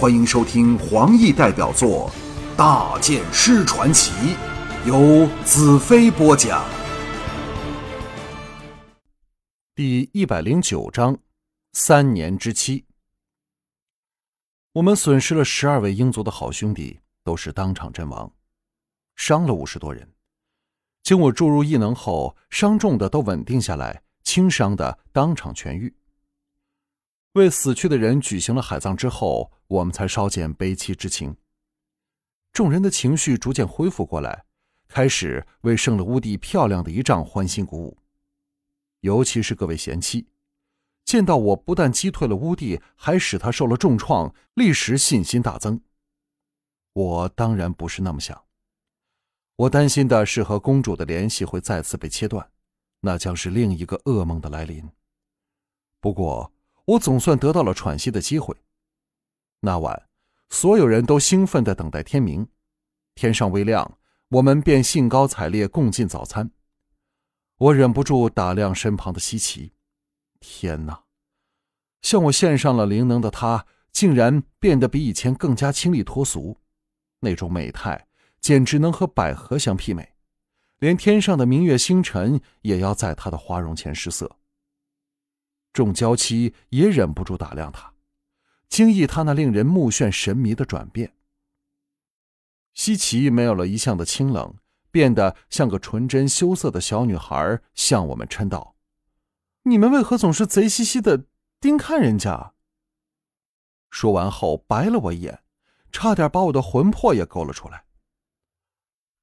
欢迎收听黄奕代表作《大剑师传奇》，由子飞播讲。第一百零九章：三年之期。我们损失了十二位英族的好兄弟，都是当场阵亡，伤了五十多人。经我注入异能后，伤重的都稳定下来，轻伤的当场痊愈。为死去的人举行了海葬之后，我们才稍减悲戚之情。众人的情绪逐渐恢复过来，开始为胜了乌帝漂亮的一仗欢欣鼓舞。尤其是各位贤妻，见到我不但击退了乌帝，还使他受了重创，立时信心大增。我当然不是那么想，我担心的是和公主的联系会再次被切断，那将是另一个噩梦的来临。不过。我总算得到了喘息的机会。那晚，所有人都兴奋地等待天明。天尚未亮，我们便兴高采烈共进早餐。我忍不住打量身旁的西岐。天哪！向我献上了灵能的他，竟然变得比以前更加清丽脱俗。那种美态，简直能和百合相媲美。连天上的明月星辰，也要在他的花容前失色。众娇妻也忍不住打量他，惊异他那令人目眩神迷的转变。西岐没有了一向的清冷，变得像个纯真羞涩的小女孩，向我们嗔道：“你们为何总是贼兮兮的盯看人家？”说完后，白了我一眼，差点把我的魂魄也勾了出来。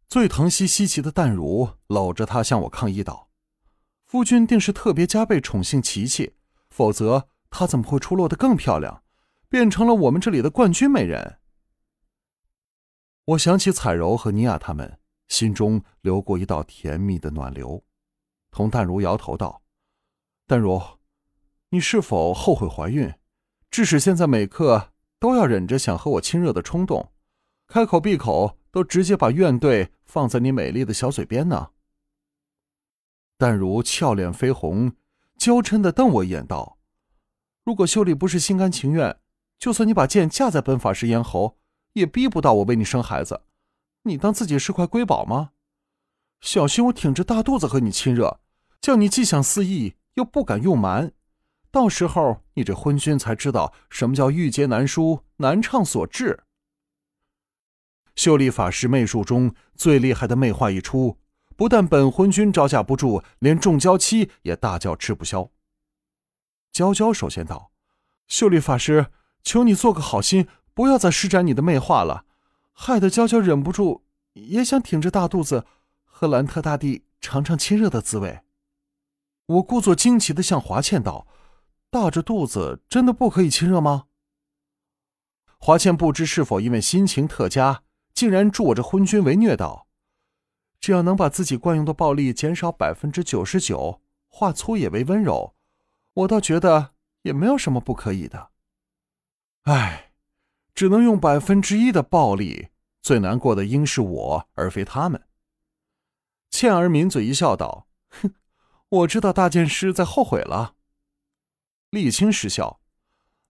最疼惜西岐的淡如搂着她向我抗议道：“夫君定是特别加倍宠幸琪琪。”否则，她怎么会出落得更漂亮，变成了我们这里的冠军美人？我想起彩柔和尼亚他们，心中流过一道甜蜜的暖流，同淡如摇头道：“淡如，你是否后悔怀孕，致使现在每刻都要忍着想和我亲热的冲动，开口闭口都直接把怨怼放在你美丽的小嘴边呢？”淡如俏脸绯红。娇嗔的瞪我一眼，道：“如果秀丽不是心甘情愿，就算你把剑架在本法师咽喉，也逼不到我为你生孩子。你当自己是块瑰宝吗？小心我挺着大肚子和你亲热，叫你既想肆意又不敢用蛮。到时候你这昏君才知道什么叫欲结难书难畅所致。”秀丽法师媚术中最厉害的媚话一出。不但本昏君招架不住，连众娇妻也大叫吃不消。娇娇首先道：“秀丽法师，求你做个好心，不要再施展你的魅化了，害得娇娇忍不住也想挺着大肚子和兰特大帝尝尝亲热的滋味。”我故作惊奇的向华倩道：“大着肚子真的不可以亲热吗？”华倩不知是否因为心情特佳，竟然助我这昏君为虐道。只要能把自己惯用的暴力减少百分之九十九，话粗也为温柔，我倒觉得也没有什么不可以的。唉，只能用百分之一的暴力，最难过的应是我而非他们。倩儿抿嘴一笑，道：“哼，我知道大剑师在后悔了。”沥青失笑：“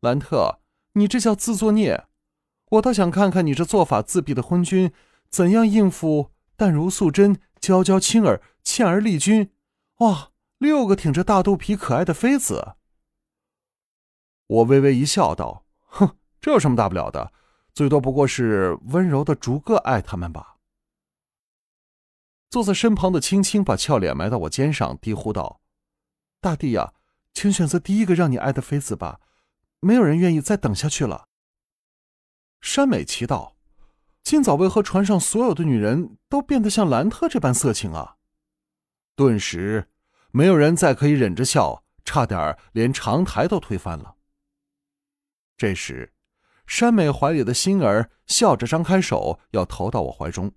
兰特，你这叫自作孽。我倒想看看你这做法自闭的昏君，怎样应付。”淡如素贞、娇娇青儿、倩儿丽君，哇，六个挺着大肚皮可爱的妃子。我微微一笑，道：“哼，这有什么大不了的？最多不过是温柔的逐个爱他们吧。”坐在身旁的青青把俏脸埋到我肩上，低呼道：“大帝呀，请选择第一个让你爱的妃子吧，没有人愿意再等下去了。”山美祈道。今早为何船上所有的女人都变得像兰特这般色情啊？顿时，没有人再可以忍着笑，差点连长台都推翻了。这时，山美怀里的心儿笑着张开手要投到我怀中，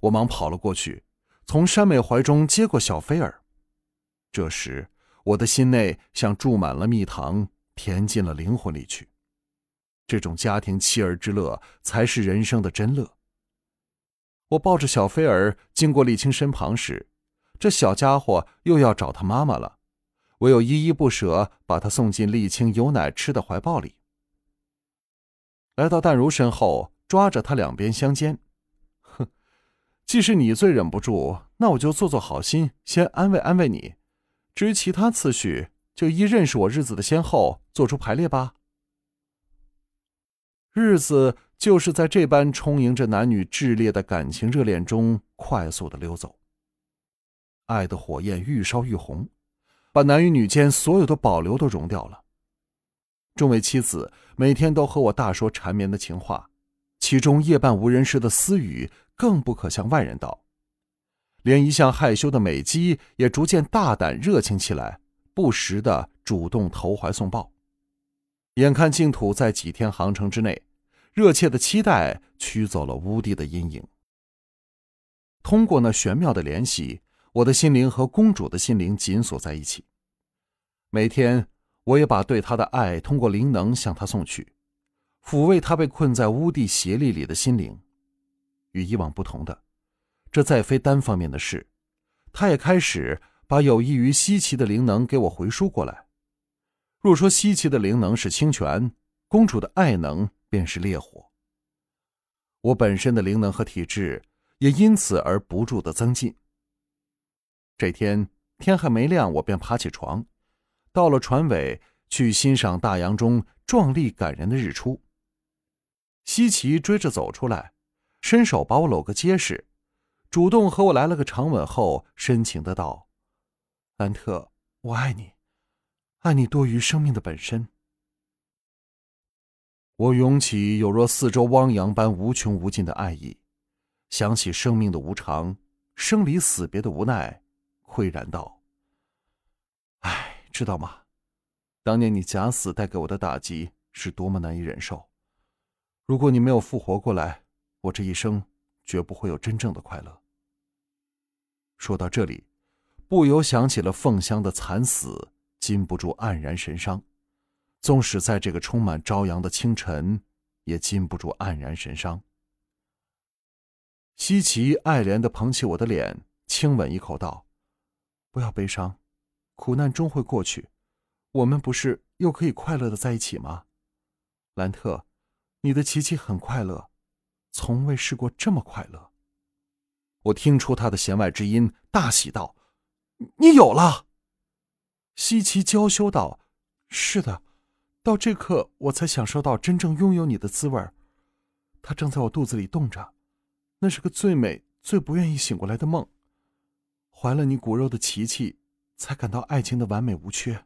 我忙跑了过去，从山美怀中接过小菲儿。这时，我的心内像注满了蜜糖，甜进了灵魂里去。这种家庭妻儿之乐才是人生的真乐。我抱着小菲儿经过沥青身旁时，这小家伙又要找他妈妈了，唯有依依不舍把他送进沥青有奶吃的怀抱里。来到淡如身后，抓着他两边相间。哼，既是你最忍不住，那我就做做好心，先安慰安慰你。至于其他次序，就依认识我日子的先后做出排列吧。日子就是在这般充盈着男女炽烈的感情热恋中快速的溜走。爱的火焰愈烧愈红，把男与女间所有的保留都融掉了。众位妻子每天都和我大说缠绵的情话，其中夜半无人时的私语更不可向外人道。连一向害羞的美姬也逐渐大胆热情起来，不时的主动投怀送抱。眼看净土在几天航程之内，热切的期待驱走了乌帝的阴影。通过那玄妙的联系，我的心灵和公主的心灵紧锁在一起。每天。我也把对她的爱通过灵能向她送去，抚慰她被困在乌地邪力里的心灵。与以往不同的，这再非单方面的事，他也开始把有益于西岐的灵能给我回输过来。若说西岐的灵能是清泉，公主的爱能便是烈火。我本身的灵能和体质也因此而不住的增进。这天天还没亮，我便爬起床。到了船尾，去欣赏大洋中壮丽感人的日出。西奇追着走出来，伸手把我搂个结实，主动和我来了个长吻后，深情的道：“兰特，我爱你，爱你多于生命的本身。”我涌起有若四周汪洋般无穷无尽的爱意，想起生命的无常，生离死别的无奈，喟然道。哎知道吗？当年你假死带给我的打击是多么难以忍受。如果你没有复活过来，我这一生绝不会有真正的快乐。说到这里，不由想起了凤香的惨死，禁不住黯然神伤。纵使在这个充满朝阳的清晨，也禁不住黯然神伤。西奇爱怜的捧起我的脸，轻吻一口，道：“不要悲伤。”苦难终会过去，我们不是又可以快乐的在一起吗？兰特，你的琪琪很快乐，从未试过这么快乐。我听出他的弦外之音，大喜道：“你有了！”西奇娇羞道：“是的，到这刻我才享受到真正拥有你的滋味儿。他正在我肚子里动着，那是个最美、最不愿意醒过来的梦。怀了你骨肉的琪琪。”才感到爱情的完美无缺。